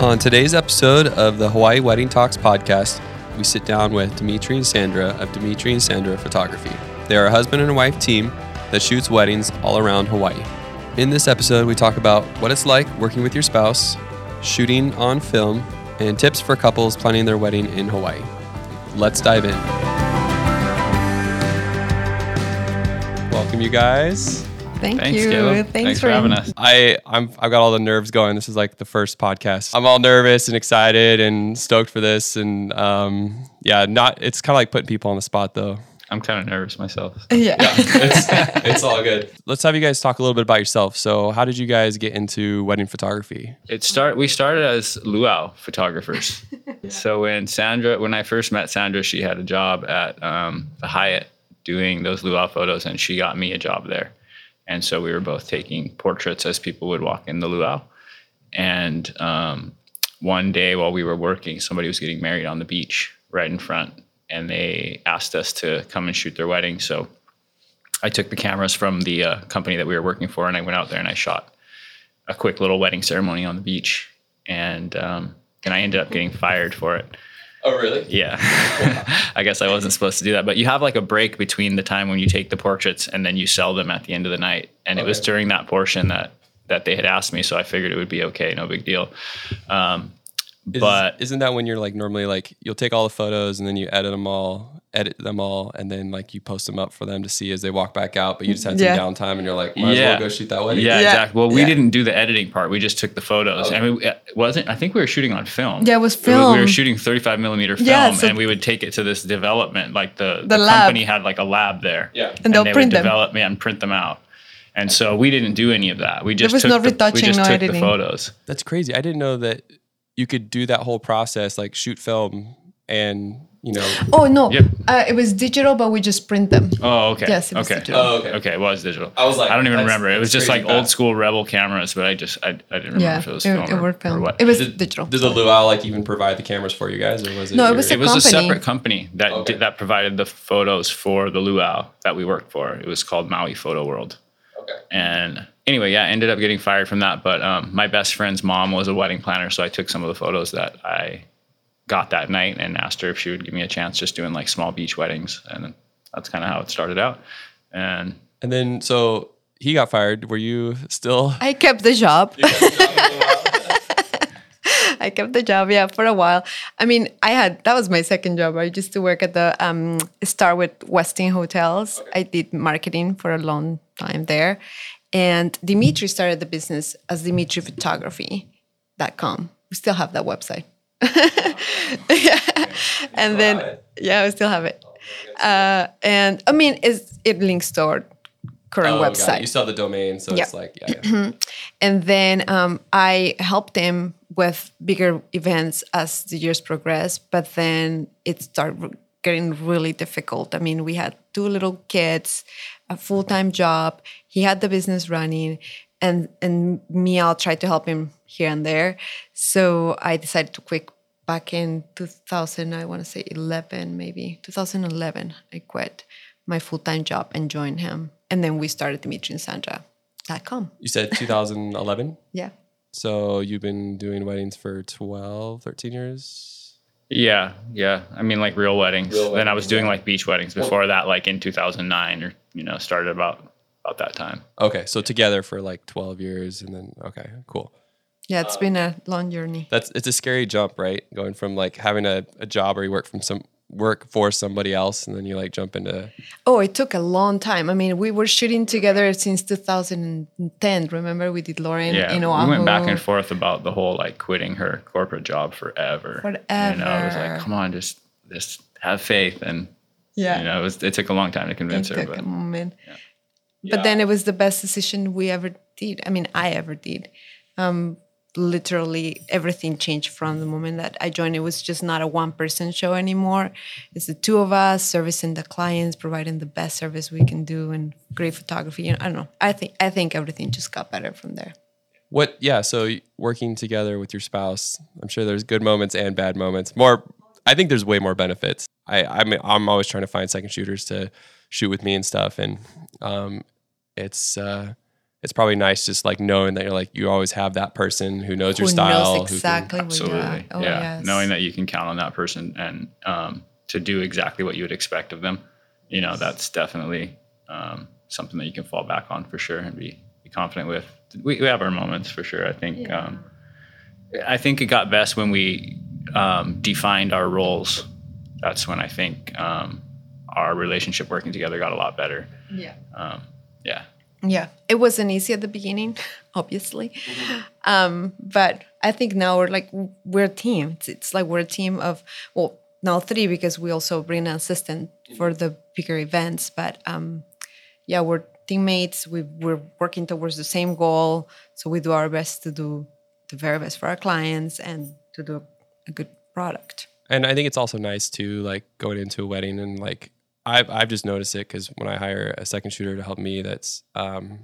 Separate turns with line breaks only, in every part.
On today's episode of the Hawaii Wedding Talks podcast, we sit down with Dmitri and Sandra of Dmitri and Sandra Photography. They are a husband and wife team that shoots weddings all around Hawaii. In this episode, we talk about what it's like working with your spouse, shooting on film, and tips for couples planning their wedding in Hawaii. Let's dive in. Welcome, you guys.
Thank
Thanks,
you.
Caleb.
Thanks,
for having us.
I I'm I've got all the nerves going. This is like the first podcast. I'm all nervous and excited and stoked for this. And um, yeah, not. It's kind of like putting people on the spot though.
I'm kind of nervous myself.
Yeah.
it's, it's all good. Let's have you guys talk a little bit about yourself. So, how did you guys get into wedding photography?
It start we started as luau photographers. So when Sandra, when I first met Sandra, she had a job at um, the Hyatt doing those luau photos, and she got me a job there. And so we were both taking portraits as people would walk in the luau. And um, one day while we were working, somebody was getting married on the beach right in front, and they asked us to come and shoot their wedding. So I took the cameras from the uh, company that we were working for, and I went out there and I shot a quick little wedding ceremony on the beach, and um, and I ended up getting fired for it.
Oh, really?
Yeah, I guess I wasn't supposed to do that, but you have like a break between the time when you take the portraits and then you sell them at the end of the night, and it was during that portion that that they had asked me, so I figured it would be okay, no big deal. Um,
Is,
but
isn't that when you're like normally like you'll take all the photos and then you edit them all, edit them all, and then like you post them up for them to see as they walk back out. But you just had some
Yeah.
downtime and you're like, might as
Yeah.
well go shoot that wedding.
Yeah,
Yeah.
exactly. Well, we
Yeah.
didn't do the editing part. We just took the photos.
Okay.
I mean, it wasn't. I think we were shooting on film.
Yeah, it was
We were- We were shooting 35 millimeter film,
Yeah, so-
and we would take it to this development. Like the,
The
the, company had like a lab there.
Yeah.
And they'll
they
print
would develop yeah, and print them out. And so we didn't do any of that. We just
was
took
no
the, we
retouching,
just
no
took
editing.
the photos.
That's crazy. I didn't know that you could do that whole process, like shoot film and you know.
Oh no,
Yep.
uh, it was digital, but we just print them.
Oh, okay.
Yes, it was
okay.
digital.
Oh, okay.
Okay, it was digital.
I was like,
I don't even remember. It was just like
crazy
old school Rebel cameras, but I just I, I didn't remember
Yeah,
if it was
it,
film
it
or,
were
or what.
It was
Did,
digital.
did the luau like even provide the cameras for you guys, or was it?
No, it was a
it was a separate company that
Okay.
did, that provided the photos for the luau that we worked for. It was called Maui Photo World.
Okay.
And anyway, yeah, I ended up getting fired from that. But um, my best friend's mom was a wedding planner, so I took some of the photos that I got that night and asked her if she would give me a chance just doing like small beach weddings, and that's kind of how it started out. And
And then so he got fired. Were you still?
I kept the job. I kept the job, yeah, for a while. I mean, I had that was my second job. I used to work at the um, Starwood Westin Hotels. I did marketing for a long time there, and Dmitri started the business as Dmitri Photography.com. We still have that website. yeah. And then yeah, we still have it. Uh, and I mean, it's, it links to our current
Oh,
website.
You saw the domain, so
Yeah.
it's like yeah. yeah.
And then um, I helped him with bigger events as the years progressed. But then it started getting really difficult. I mean, we had two little kids, a full time job. He had the business running, and and me, I'll try to help him here and there. So I decided to quit back in 2000. I want to say 11, maybe 2011. I quit my full time job and joined him, and then we started Dmitri and Sandra.com.
You said 2011.
Yeah.
So you've been doing weddings for 12, 13 years.
Yeah, yeah, I mean like real weddings.
Real
then I was doing
yeah.
like beach weddings before that, like in 2009 or you know started about about that time.
Okay, so together for like 12 years, and then okay, cool.
Yeah, it's uh, been a long journey.
That's it's a scary jump, right? Going from like having a, a job where you work from some work for somebody else, and then you like jump into
Oh, it took a long time. I mean, we were shooting together since 2010. Remember, we did Lauren
Yeah,
in
we
Oahu.
went back and forth about the whole like quitting her corporate job forever. forever You know, it was like, come on, just just have faith, and
Yeah,
you know, it, was, it took a long time to
it
convince her.
took
But
a moment. But then it was the best decision we ever did. I mean, I ever did. Um, literally everything changed from the moment that I joined. It was just not a one person show anymore. It's the two of us servicing the clients, providing the best service we can do, and great photography. You know, I don't know. I think I think everything just got better from there.
What? Yeah. So working together with your spouse, I'm sure there's good moments and bad moments. More, I think there's way more benefits. I, I'm I'm always trying to find second shooters to shoot with me and stuff, and um, it's uh, it's probably nice just like knowing that you're like you always have that person who knows your style.
knows
who can-
exactly what
Absolutely.
you are. Oh,
yeah.
yes.
Knowing that you can count on that person and um, to do exactly what you would expect of them, you know, that's definitely um, something that you can fall back on for sure and be, be confident with. We, we have our moments for sure. I think, um, I think it got best when we um, defined our roles. That's when I think um, our relationship working together got a lot better.
Yeah.
Um, yeah.
Yeah, it wasn't easy at the beginning, obviously, um, but I think now we're like we're a team. It's, it's like we're a team of well, now three because we also bring an assistant for the bigger events. But um, yeah, we're teammates. We we're working towards the same goal, so we do our best to do the very best for our clients and to do a good product.
And I think it's also nice to like going into a wedding and like I've I've just noticed it because when I hire a second shooter to help me, that's um,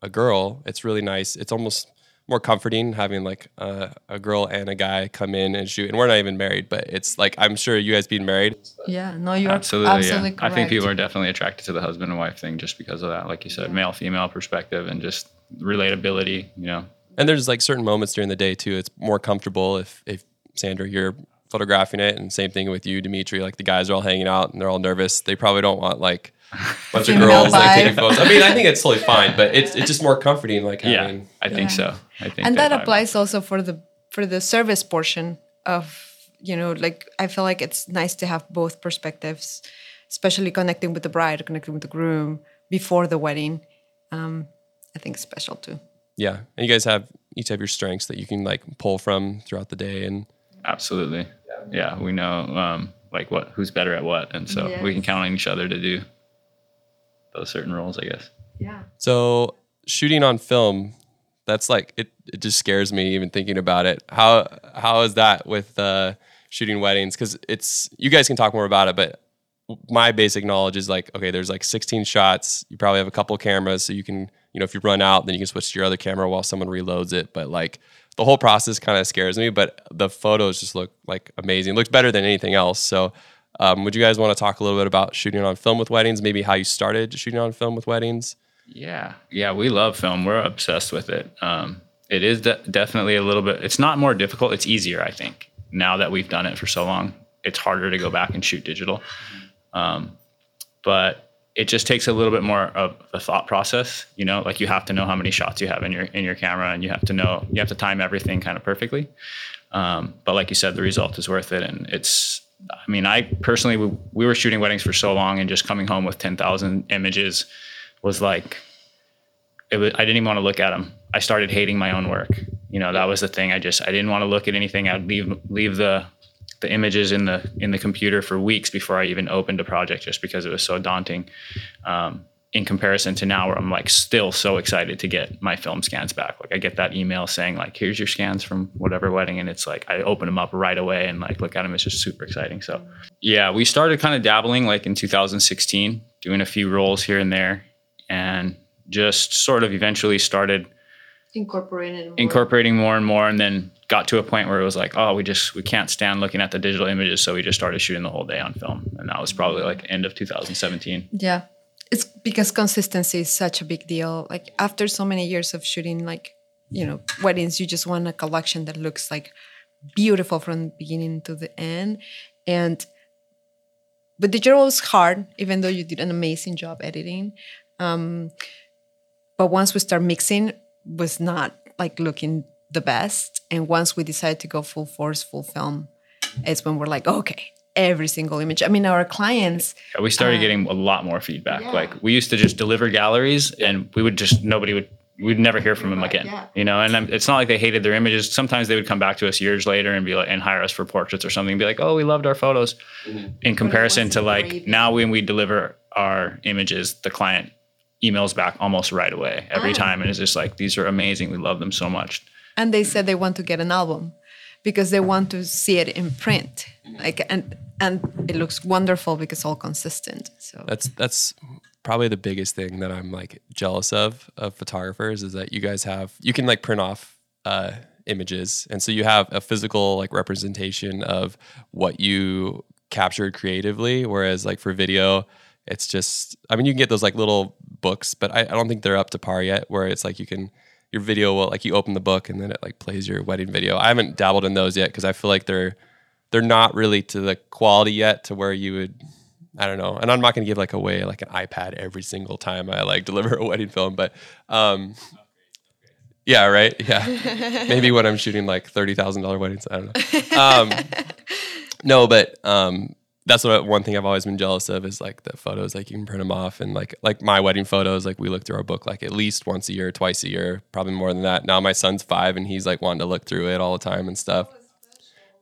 a girl. It's really nice. It's almost more comforting having like a, a girl and a guy come in and shoot. And we're not even married, but it's like I'm sure you guys being married.
Yeah, no, you're
absolutely,
absolutely,
yeah.
correct.
I think people are definitely attracted to the husband and wife thing just because of that, like you said, male female perspective and just relatability. You know,
And there's like certain moments during the day too. It's more comfortable if if Sandra you're photographing it, and same thing with you, Dmitri. Like the guys are all hanging out and they're all nervous. They probably don't want like a bunch of girls like taking photos. I mean, I think it's totally fine, but it's it's just more comforting. Like
yeah,
having
I think
Yeah.
so. I think
and
they
that
vibe.
applies also for the for the service portion of you know like i feel like it's nice to have both perspectives especially connecting with the bride or connecting with the groom before the wedding um, i think special too
Yeah, and you guys have each have your strengths that you can like pull from throughout the day, and
Absolutely. Yeah, we know um, like what who's better at what, and so we can count on each other to do those certain roles. I guess.
yeah
so shooting on film, that's like it. It just scares me even thinking about it. How how is that with uh, shooting weddings? Because it's you guys can talk more about it, but my basic knowledge is like okay, there's like 16 shots. You probably have a couple cameras, so you can you know if you run out, then you can switch to your other camera while someone reloads it. But like the whole process kind of scares me. But the photos just look like amazing. It looks better than anything else. So. Um, would you guys want to talk a little bit about shooting on film with weddings? Maybe how you started shooting on film with weddings?
Yeah, yeah, we love film. We're obsessed with it. Um, it is de- definitely a little bit. It's not more difficult. It's easier, I think. Now that we've done it for so long, it's harder to go back and shoot digital. Um, but it just takes a little bit more of a thought process. You know, like you have to know how many shots you have in your in your camera, and you have to know you have to time everything kind of perfectly. Um, but like you said, the result is worth it, and it's. I mean, I personally we, we were shooting weddings for so long, and just coming home with ten thousand images was like it was, I didn't even want to look at them. I started hating my own work. You know, that was the thing. I just I didn't want to look at anything. I'd leave leave the the images in the in the computer for weeks before I even opened a project, just because it was so daunting. Um, in comparison to now, where I'm like still so excited to get my film scans back. Like I get that email saying like, "Here's your scans from whatever wedding," and it's like I open them up right away and like look at them. It's just super exciting. So yeah, we started kind of dabbling like in 2016, doing a few roles here and there, and just sort of eventually started
incorporated
incorporating more and more and then got to a point where it was like oh we just we can't stand looking at the digital images. So we just started shooting the whole day on film. And that was probably like end of 2017
yeah. It's because consistency is such a big deal. Like after so many years of shooting like you know weddings you just want a collection that looks like beautiful from beginning to the end. And but digital was hard even though you did an amazing job editing. Um, but once we start mixing was not like looking the best. And once we decided to go full force full film it's when we're like okay every single image. I mean our clients
Yeah, we started uh, getting a lot more feedback. Like we used to just deliver galleries and we would just nobody would we'd never hear from them again
yeah.
you know? And I'm- it's not like they hated their images. Sometimes they would come back to us years later and be like and hire us for portraits or something and be like oh we loved our photos. Mm-hmm. In comparison to like
great.
now when we deliver our images the client emails back almost right away every oh. time and it's just like these are amazing. We love them so much
and they said they want to get an album because they want to see it in print like and and it looks wonderful because all consistent so
That's that's probably the biggest thing that I'm like jealous of of photographers is that you guys have you can like print off uh, images, and so you have a physical like representation of what you captured creatively. Whereas like for video, it's just I mean you can get those like little books, but I, I don't think they're up to par yet. Where it's like you can your video will like you open the book and then it like plays your wedding video. I haven't dabbled in those yet because I feel like they're they're not really to the quality yet to where you would I don't know. And I'm not going to give like away like an iPad every single time I like deliver a wedding film, but um yeah, right. Yeah. Maybe when I'm shooting like $30,000 weddings, I don't know. Um no, but um that's what one thing I've always been jealous of is like the photos. Like you can print them off, and like like my wedding photos. Like we look through our book like at least once a year, twice a year, probably more than that. Now my son's five, and he's like wanting to look through it all the time and stuff.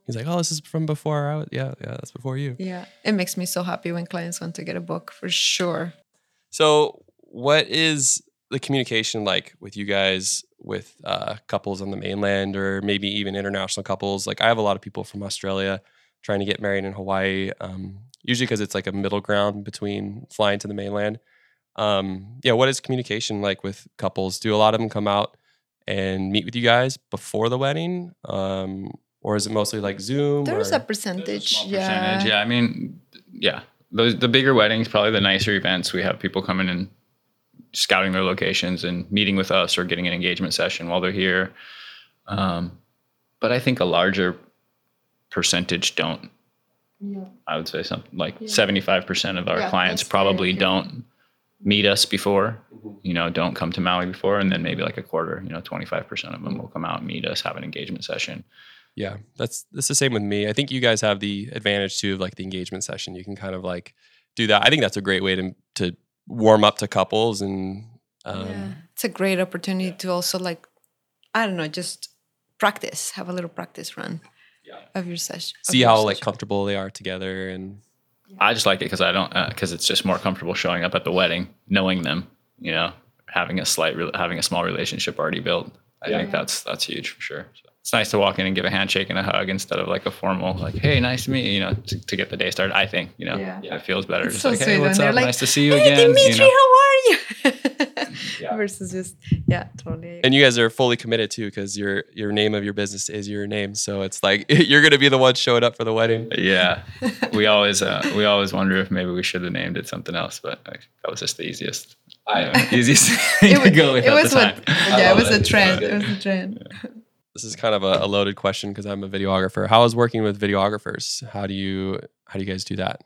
He's like, "Oh, this is from before I was." Yeah, yeah, that's before you.
Yeah, it makes me so happy when clients want to get a book for sure.
So, what is the communication like with you guys with uh, couples on the mainland, or maybe even international couples? Like, I have a lot of people from Australia trying to get married in Hawaii. Um, usually because it's like a middle ground between flying to the mainland. Um, yeah, what is communication like with couples? Do a lot of them come out and meet with you guys before the wedding, um, or is it mostly like Zoom?
There's
or?
a percentage.
Small
yeah.
percentage. Yeah, I mean, yeah, those the bigger weddings, probably the nicer events. We have people coming and scouting their locations and meeting with us or getting an engagement session while they're here. Um, but I think a larger percentage don't.
Yeah.
I would say something like
Yeah.
seventy-five percent of our
Yeah,
clients probably
fair,
don't meet us before.
Mhm.
You know, don't come to Maui before, and then maybe like a quarter. You know, twenty-five percent of them will come out, and meet us, have an engagement session.
Yeah, that's that's the same with me. I think you guys have the advantage too of like the engagement session. You can kind of like do that. I think that's a great way to to warm up to couples and um,
yeah. It's a great opportunity to also like, I don't know, just practice, have a little practice run
Yeah.
of your session.
see
your
how like
session.
comfortable they are together and
I just like it because I don't uh, because it's just more comfortable showing up at the wedding, knowing them. You know, having a slight, re- having a small relationship already built. I
Yeah.
think that's that's huge for sure. So it's nice to walk in and give a handshake and a hug instead of like a formal like, "Hey, nice to meet you." You know, to, to get the day started. I think you know
Yeah.
it feels better.
It's
Just
so
like, "Hey, what's up?
like,
nice to see you
hey,
again."
Dmitri,
you know?
how are you?
Yeah.
Versus just, yeah, totally.
and you guys are fully committed too because your your name of your business is your name so it's like you're gonna be the one showing up for the wedding
Yeah, we always uh, we always wonder if maybe we should have named it something else, but like, that was just the easiest.
I-
know, easiest thing
it
to
was,
go with
it was
the
what,
time.
yeah, it
love
was a trend. It was a trend.
this is kind of a, a loaded question because i'm a videographer how is working with videographers how do you how do you guys do that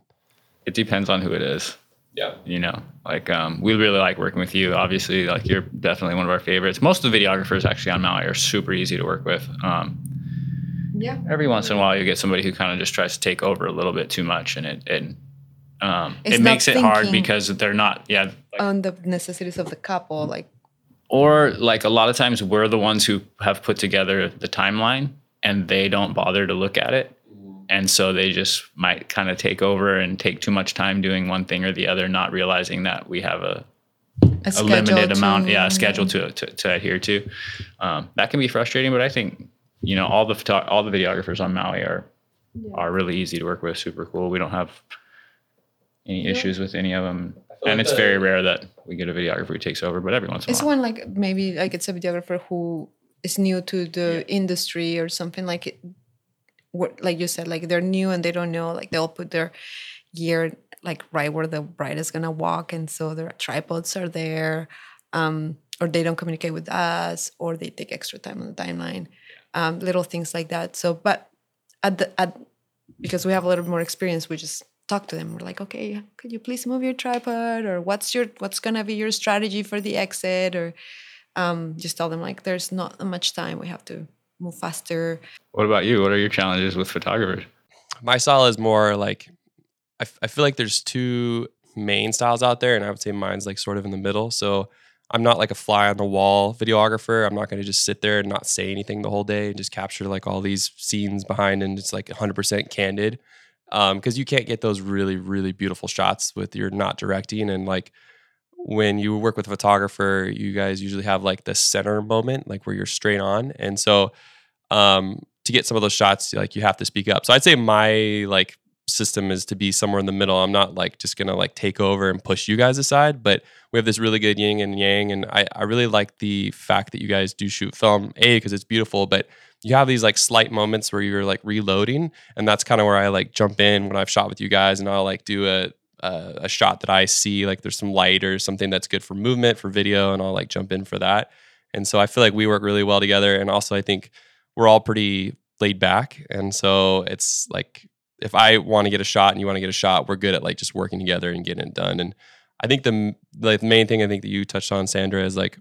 It depends on who it is.
Yeah.
You know like um, we really like working with you. Obviously like you're definitely one of our favorites. Most of the videographers actually on maui are super easy to work with. Um,
Yeah.
every once in a while you get somebody who kind of just tries to take over a little bit too much and it it, um, it makes it hard because they're not yeah like,
On the necessities of the couple, like,
or like a lot of times we're the ones who have put together the timeline and they don't bother to look at it and so they just might kind of take over and take too much time doing one thing or the other not realizing that we have a
a,
a limited amount,
to-
yeah, a schedule to, to, to adhere to. Um, that can be frustrating, but I think you know all the photo- all the videographers on Maui are are really easy to work with, super cool. We don't have any issues with any of them, and
like
it's
the-
very rare that we get a videographer who takes over. But every once in a
It's
while,
one like maybe like it's a videographer who is new to the industry or something like it. what- Like you said, like they're new and they don't know. Like they'll put their gear like right where the bride is gonna walk, and so their tripods are there, um, or they don't communicate with us, or they take extra time on the timeline, um, little things like that. So, but at the at because we have a little more experience, we just talk to them. We're like, okay, could you please move your tripod, or what's your what's gonna be your strategy for the exit, or um, just tell them like, there's not much time. We have to move faster.
what about you? What are your challenges with photographers?
my style is more like I, f- I feel like there's two main styles out there and i would say mine's like sort of in the middle so i'm not like a fly on the wall videographer i'm not going to just sit there and not say anything the whole day and just capture like all these scenes behind and it's like 100% candid um, because you can't get those really really beautiful shots with you're not directing and like when you work with a photographer you guys usually have like the center moment like where you're straight on. And so um to get some of those shots like you have to speak up. So i'd say my like system is to be somewhere in the middle. I'm not like just gonna like take over and push you guys aside but we have this really good yin and yang and i, I really like the fact that you guys do shoot film a because it's beautiful but you have these like slight moments where you're like reloading and that's kind of where i like jump in when i've shot with you guys and i'll like do a uh, a shot that I see, like there's some light or something that's good for movement for video, and I'll like jump in for that. And so I feel like we work really well together. And also, I think we're all pretty laid back, and so it's like if I want to get a shot and you want to get a shot, we're good at like just working together and getting it done. And I think the like the main thing I think that you touched on, Sandra, is like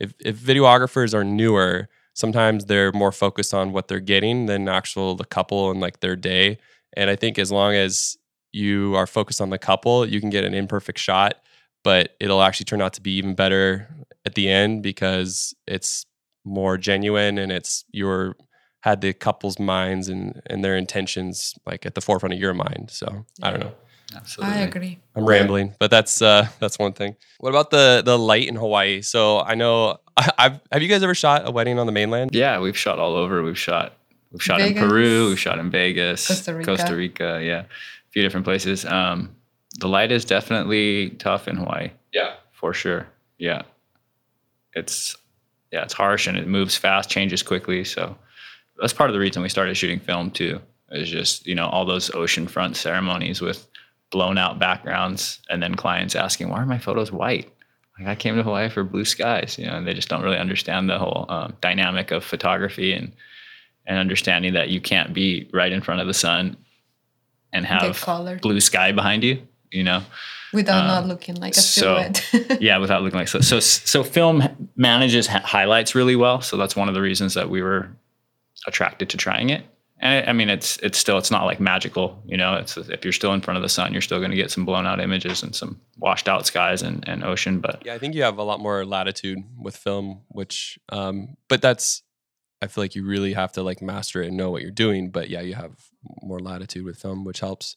if if videographers are newer, sometimes they're more focused on what they're getting than actual the couple and like their day. And I think as long as you are focused on the couple, you can get an imperfect shot, but it'll actually turn out to be even better at the end because it's more genuine and it's your had the couple's minds and and their intentions like at the forefront of your mind. So I don't know.
Absolutely.
I agree.
I'm rambling, but that's uh that's one thing. What about the the light in Hawaii? So I know I've have you guys ever shot a wedding on the mainland?
Yeah, we've shot all over. We've shot we've shot
Vegas.
in Peru, we've shot in Vegas,
Costa Rica.
Costa Rica, yeah. Few different places. Um the light is definitely tough in Hawaii.
Yeah.
For sure. Yeah. It's yeah, it's harsh and it moves fast, changes quickly. So that's part of the reason we started shooting film too. Is just, you know, all those oceanfront ceremonies with blown out backgrounds and then clients asking, why are my photos white? Like I came to Hawaii for blue skies, you know, and they just don't really understand the whole um, dynamic of photography and and understanding that you can't be right in front of the sun and have
color.
blue sky behind you, you know.
Without
Um,
not looking like a
so-
silhouette.
yeah, without looking like so. So, so film manages ha- highlights really well. So that's one of the reasons that we were attracted to trying it. And I mean, it's it's still it's not like magical, you know. It's if you're still in front of the sun, you're still going to get some blown out images and some washed out skies and, and ocean. But
Yeah, I think you have a lot more latitude with film, which um but that's I feel like you really have to like master it and know what you're doing. But yeah, you have more latitude with film, which helps.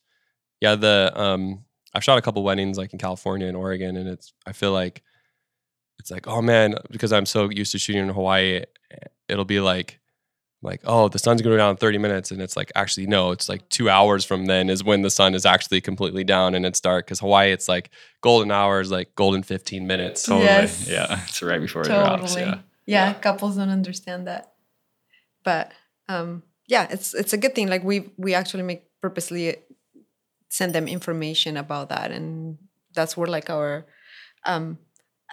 Yeah, the um I've shot a couple weddings like in California and Oregon, and it's I feel like it's like, oh man, because I'm so used to shooting in Hawaii, it'll be like like, oh, the sun's gonna go down in 30 minutes. And it's like, actually, no, it's like two hours from then is when the sun is actually completely down and it's dark. Cause Hawaii, it's like golden hours, like golden 15 minutes.
totally,
Yes.
yeah, it's right before it drops.
totally.
Yeah,
Yeah. couples don't understand that. But um, yeah, it's it's a good thing. Like we we actually make purposely send them information about that, and that's where like our um,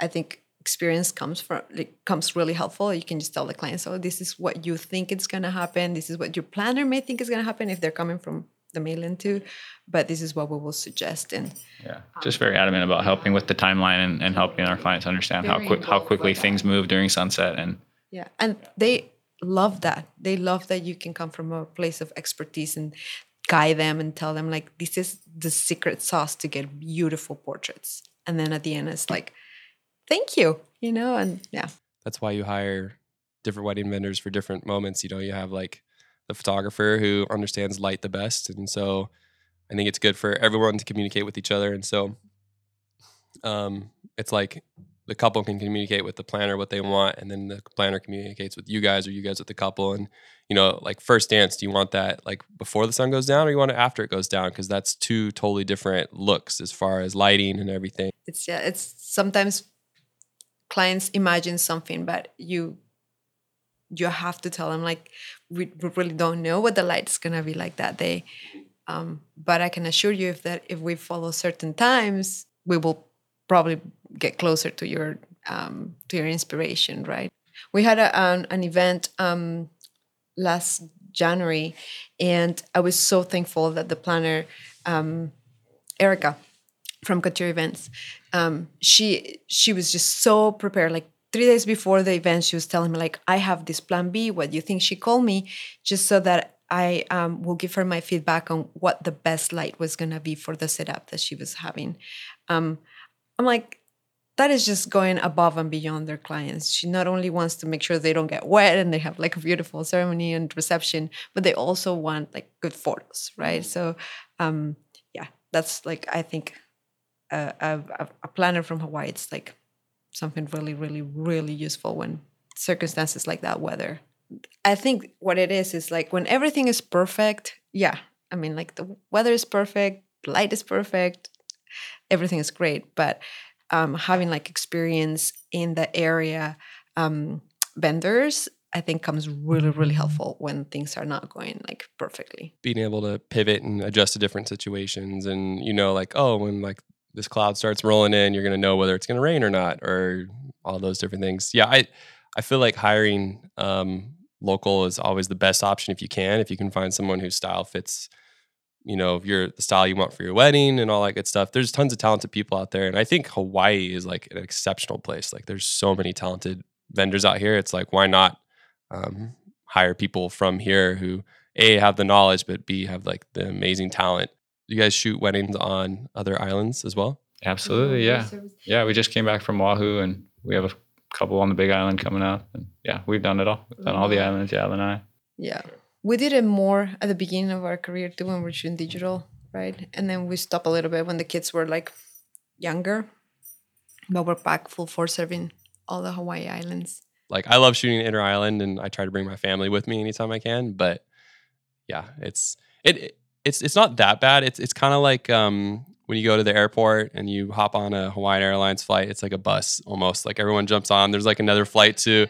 I think experience comes from like, comes really helpful. You can just tell the client, so this is what you think it's gonna happen. This is what your planner may think is gonna happen if they're coming from the mainland too. But this is what we will suggest, and
yeah. Just very adamant about helping with the timeline and, and helping our clients understand how quick how quickly things move during sunset and
Yeah, and they love that. They love that you can come from a place of expertise and guide them and tell them like this is the secret sauce to get beautiful portraits. And then at the end, it's like, thank you, you know, and yeah,
That's why you hire different wedding vendors for different moments. You know, you have like the photographer who understands light the best. And so I think it's good for everyone to communicate with each other. And so um, it's like the couple can communicate with the planner what they want, and then the planner communicates with you guys or you guys with the couple. And, you know, like first dance, do you want that like before the sun goes down or you want it after it goes down? Because that's two totally different looks as far as lighting and everything.
it's yeah, it's sometimes clients imagine something, but you you have to tell them like we, really don't know what the light's gonna be like that day. Um, but I can assure you if that if we follow certain times, we will probably get closer to your um, to your inspiration, right? We had a, an, an event um, last January, and I was so thankful that the planner, um, Erica, from Couture Events, um, she she was just so prepared. Like three days before the event, she was telling me like, "I have this plan B. What do you think?" She called me just so that I um, will give her my feedback on what the best light was gonna be for the setup that she was having. Um, I'm like, that is just going above and beyond their clients. She not only wants to make sure they don't get wet and they have like a beautiful ceremony and reception, but they also want like good photos, right? So, um, yeah, that's like I think a, a, a planner from Hawaii. It's like something really, really, really useful when circumstances like that weather. I think what it is is like when everything is perfect. Yeah, I mean, like the weather is perfect, light is perfect, everything is great, but um, having like experience in the area um, vendors I think comes really, really helpful when things are not going like perfectly.
Being able to pivot and adjust to different situations, and you know, like oh, when like this cloud starts rolling in, you're gonna know whether it's gonna rain or not, or all those different things. Yeah, I I feel like hiring um, local is always the best option if you can. If you can find someone whose style fits, you know, your the style you want for your wedding and all that good stuff. There's tons of talented people out there, and I think Hawaii is like an exceptional place. Like there's so many talented vendors out here. It's like why not um, hire people from here who a have the knowledge, but b have like the amazing talent. You guys shoot weddings on other islands as well?
Absolutely, yeah, yeah. We just came back from Oahu, and we have a couple on the Big Island coming up, and yeah, we've done it all. We've done all the islands, yeah, Lanai.
Yeah, we did it more at the beginning of our career too when we were shooting digital, right? And then we stopped a little bit when the kids were like younger, but we're back full force serving all the Hawaii islands.
Like I love shooting inter island, and I try to bring my family with me anytime I can. But yeah, it's it, it's it's not that bad. It's it's kind of like um, when you go to the airport and you hop on a Hawaiian Airlines flight. It's like a bus almost. Like everyone jumps on. There's like another flight to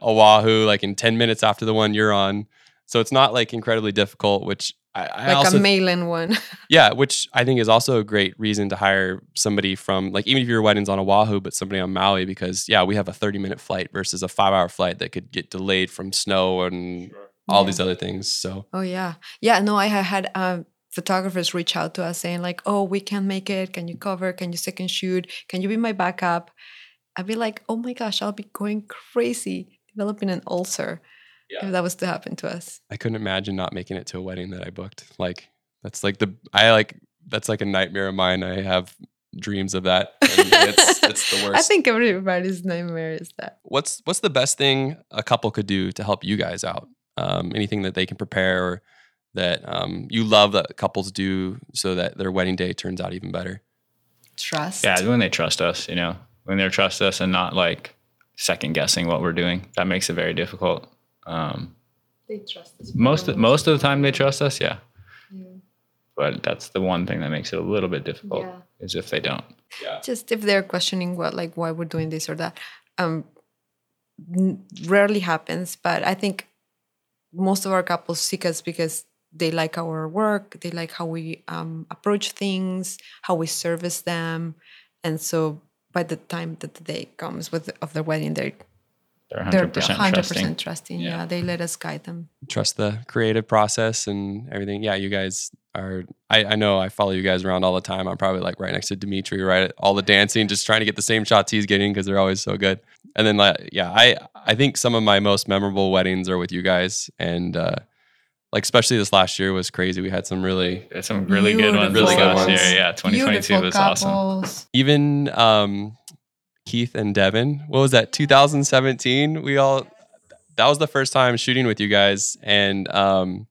Oahu, like in ten minutes after the one you're on. So it's not like incredibly difficult, which I, I
like
also
a mail-in one.
yeah, which I think is also a great reason to hire somebody from like even if your wedding's on Oahu, but somebody on Maui because yeah, we have a 30 minute flight versus a five hour flight that could get delayed from snow and all
Yeah.
these other things. So
Oh yeah, yeah. No, I ha- had um, photographers reach out to us saying like, "Oh, we can't make it. Can you cover? Can you second shoot? Can you be my backup?" I'd be like, "Oh my gosh, I'll be going crazy developing an ulcer
Yeah.
if that was to happen to us."
I couldn't imagine not making it to a wedding that I booked. Like that's like the I like that's like a nightmare of mine. I have dreams of that. And it's it's the worst.
I think everybody's nightmare is that.
what's what's the best thing a couple could do to help you guys out? Um, anything that they can prepare or that um, you love that couples do so that their wedding day turns out even better.
Trust.
Yeah, when they trust us, you know, when they trust us and not like second guessing what we're doing, that makes it very difficult. Um,
They trust us.
most most of the time they trust us, yeah. But that's the one thing that makes it a little bit difficult
Yeah.
is if they don't.
just if they're questioning what like why we're doing this or that um n- rarely happens but i think most of our couples seek us because they like our work they like how we um, approach things how we service them and so by the time that the day comes with of their wedding they're
They're
they're
100%,
100%
trusting.
trusting,
Yeah.
yeah. they let us guide them
Trust the creative process and everything. Yeah, you guys are. I, I know I follow you guys around all the time. I'm probably like right next to Dmitri, right? All the dancing, just trying to get the same shots he's getting because they're always so good. And then, like, yeah, I I think some of my most memorable weddings are with you guys, and uh, like especially this last year was crazy. We had some really
It's some really good ones.
Really good ones.
year. Yeah, 2022
Beautiful
was awesome.
even um, Keith and Devin. What was that? 2017. We all that was the first time shooting with you guys, and um,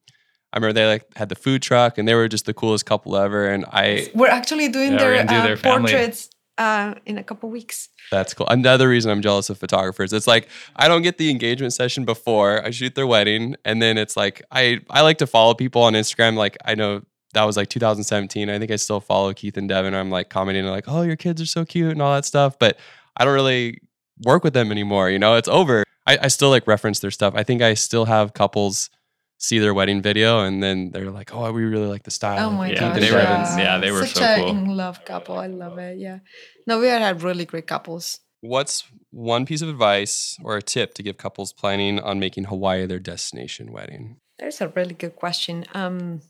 I remember they like had the food truck, and they were just the coolest couple ever. And I
we're actually doing
Yeah,
their,
do
uh,
their
portraits uh, in a couple weeks
that's cool. Another reason I'm jealous of photographers. It's like I don't get the engagement session before I shoot their wedding, and then it's like I I like to follow people on Instagram. Like I know. That was like 2017. I think I still follow Keith and Devin. I'm like commenting like, "Oh, your kids are so cute" and all that stuff. But I don't really work with them anymore. You know, it's over. I, I still like reference their stuff. I think I still have couples see their wedding video and then they're like, "Oh, we really like the style."
Oh my
Keith
Yeah,
gosh!
and
they were-
Devin's."
yeah, they were
such
so
a
cool.
in love couple. I love it. Yeah, no, we had really great couples.
What's one piece of advice or a tip to give couples planning on making Hawaii their destination wedding?
There's a really good question. Um,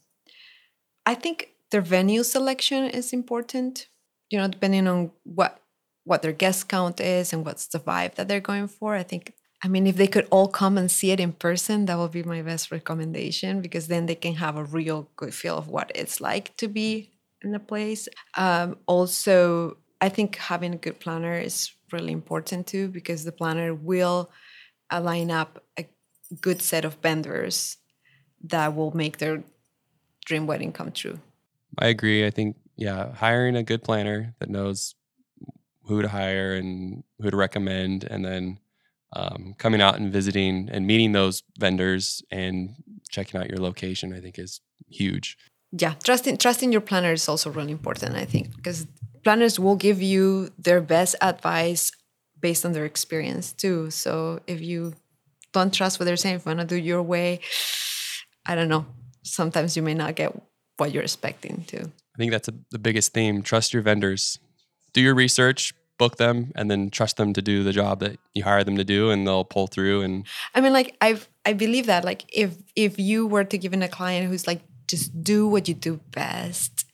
I think their venue selection is important. You know, depending on what what their guest count is and what's the vibe that they're going for. I think. I mean, if they could all come and see it in person, that would be my best recommendation because then they can have a real good feel of what it's like to be in a place. Um, also, I think having a good planner is really important too because the planner will line up a good set of vendors that will make their dream wedding come true.
I agree. I think yeah, hiring a good planner that knows who to hire and who to recommend, and then um, coming out and visiting and meeting those vendors and checking out your location, I think is huge.
Yeah, trusting trusting your planner is also really important, I think, because planners will give you their best advice based on their experience too. So if you don't trust what they're saying. If you want to do your way, I don't know. Sometimes you may not get what you're expecting too.
I think that's a, the biggest theme. Trust your vendors. Do your research, book them, and then trust them to do the job that you hire them to do, and they'll pull through. And
I mean, like I've I believe that like if if you were to give in a client who's like just do what you do best,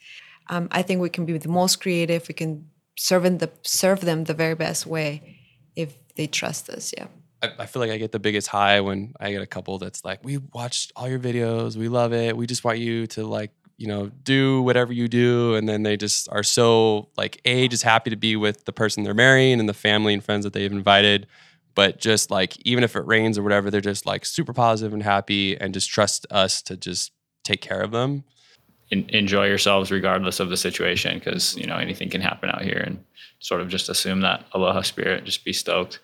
um, I think we can be the most creative. We can serve them the serve them the very best way if they trust us. Yeah.
I, I feel like I get the biggest high when I get a couple that's like, "We watched all your videos, we love it. We just want you to like." You know, do whatever you do, and then they just are so like a just happy to be with the person they're marrying and the family and friends that they've invited, but just like even if it rains or whatever, they're just like super positive and happy and just trust us to just take care of them.
En- enjoy yourselves regardless of the situation because you know anything can happen out here and sort of just assume that aloha spirit just be stoked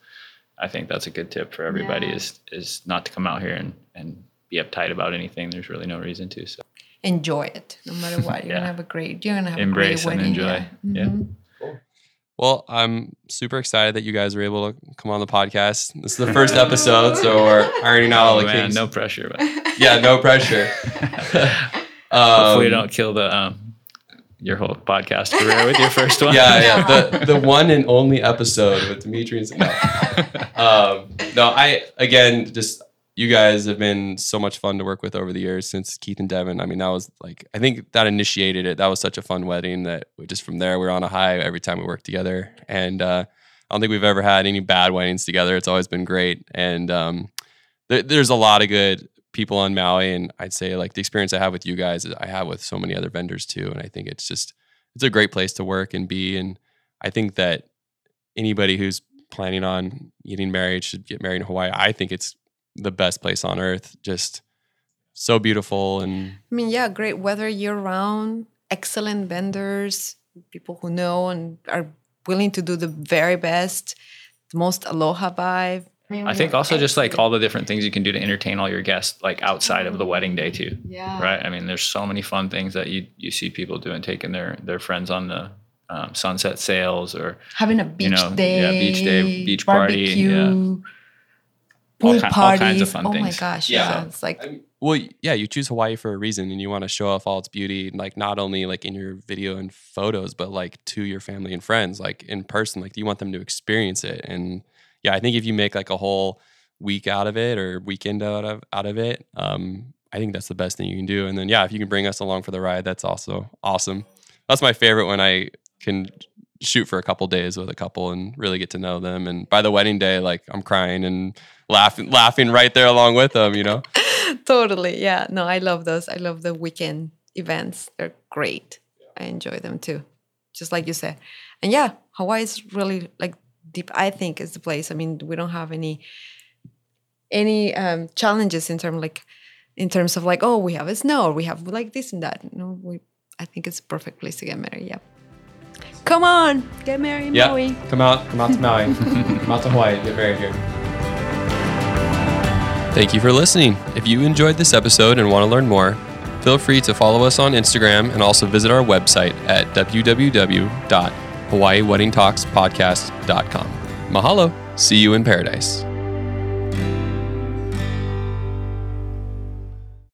i think that's a good tip for everybody
Yeah.
is is not to come out here and and be uptight about anything there's really no reason to so
Enjoy it, no matter what. You're
Yeah.
gonna have a great. You're gonna have
embrace
a great
and enjoy yeah,
Mhm.
Well, I'm super excited that you guys were able to come on the podcast. This is the first episode, so we're ironing out all
oh
the
man
kinks.
no pressure but
Yeah, no pressure.
hopefully you
Um,
don't kill the um your whole podcast career with your first one
yeah, yeah. The the one and only episode with Dmitri and no. um, no, I again just you guys have been so much fun to work with over the years since Keith and Devin. I mean, that was like I think that initiated it. That was such a fun wedding that we just from there we are on a high every time we worked together. And uh, I don't think we've ever had any bad weddings together. It's always been great. And um, there, there's a lot of good people on Maui, and I'd say like the experience I have with you guys, is I have with so many other vendors too. And I think it's just it's a great place to work and be. And I think that anybody who's planning on getting married should get married in Hawaii. I think it's the best place on earth. Just so beautiful and
I mean, yeah, great weather year round, excellent vendors, people who know and are willing to do the very best, the most aloha vibe. mean,
i think also just like all the different things you can do to entertain all your guests like outside of the wedding day too
yeah,
right i mean there's so many fun things that you you see people doing taking their their friends on the um, sunset sails or
having a beach
know,
day,
yeah, beach day, beach party, yeah.
Pool
All ki- all kinds of fun
oh my gosh,
Yeah.
yeah, it's like
I mean, well, yeah, you choose Hawaii for a reason, and you want to show off all its beauty, like not only like in your video and photos, but like to your family and friends, like in person. Like you want them to experience it, and yeah, I think if you make like a whole week out of it or weekend out of out of it, um, I think that's the best thing you can do. And then yeah, if you can bring us along for the ride, that's also awesome. That's my favorite when I can shoot for a couple days with a couple and really get to know them. And by the wedding day, like I'm crying and laughing, laughing right there along with them. You know.
totally yeah. No i love those. I love the weekend events. They're great. I enjoy them too just like you said. And yeah hawaii is really like deep i think is the place. I mean we don't have any any um challenges in terms like in terms of like oh we have a snow or we have like this and that. No we i think it's a perfect place to get married yeah come on get married in
Yeah.
Maui.
Come out, come out to Maui. come out to Hawaii. Get married here. Thank you for listening. If you enjoyed this episode and want to learn more, feel free to follow us on Instagram and also visit our website at www.hawaiiweddingtalkspodcast.com. Mahalo. See you in paradise.